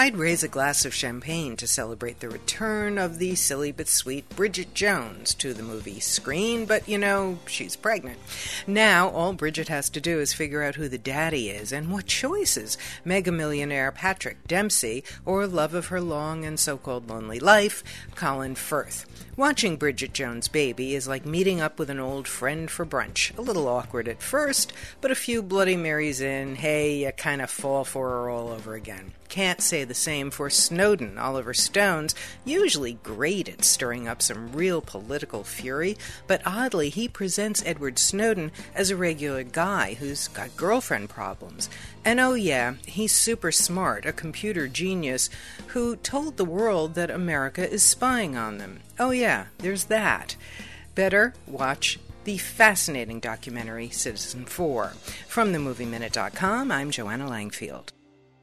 I'd raise a glass of champagne to celebrate the return of the silly but sweet Bridget Jones to the movie screen, but you know, she's pregnant. Now, all Bridget has to do is figure out who the daddy is and what choices mega millionaire Patrick Dempsey or love of her long and so called lonely life, Colin Firth. Watching Bridget Jones' baby is like meeting up with an old friend for brunch. A little awkward at first, but a few Bloody Marys in, hey, you kind of fall for her all over again. Can't say the same for Snowden. Oliver Stone's usually great at stirring up some real political fury, but oddly, he presents Edward Snowden as a regular guy who's got girlfriend problems. And oh, yeah, he's super smart, a computer genius who told the world that America is spying on them. Oh, yeah, there's that. Better watch the fascinating documentary Citizenfour. From themovieminute.com, I'm Joanna Langfield.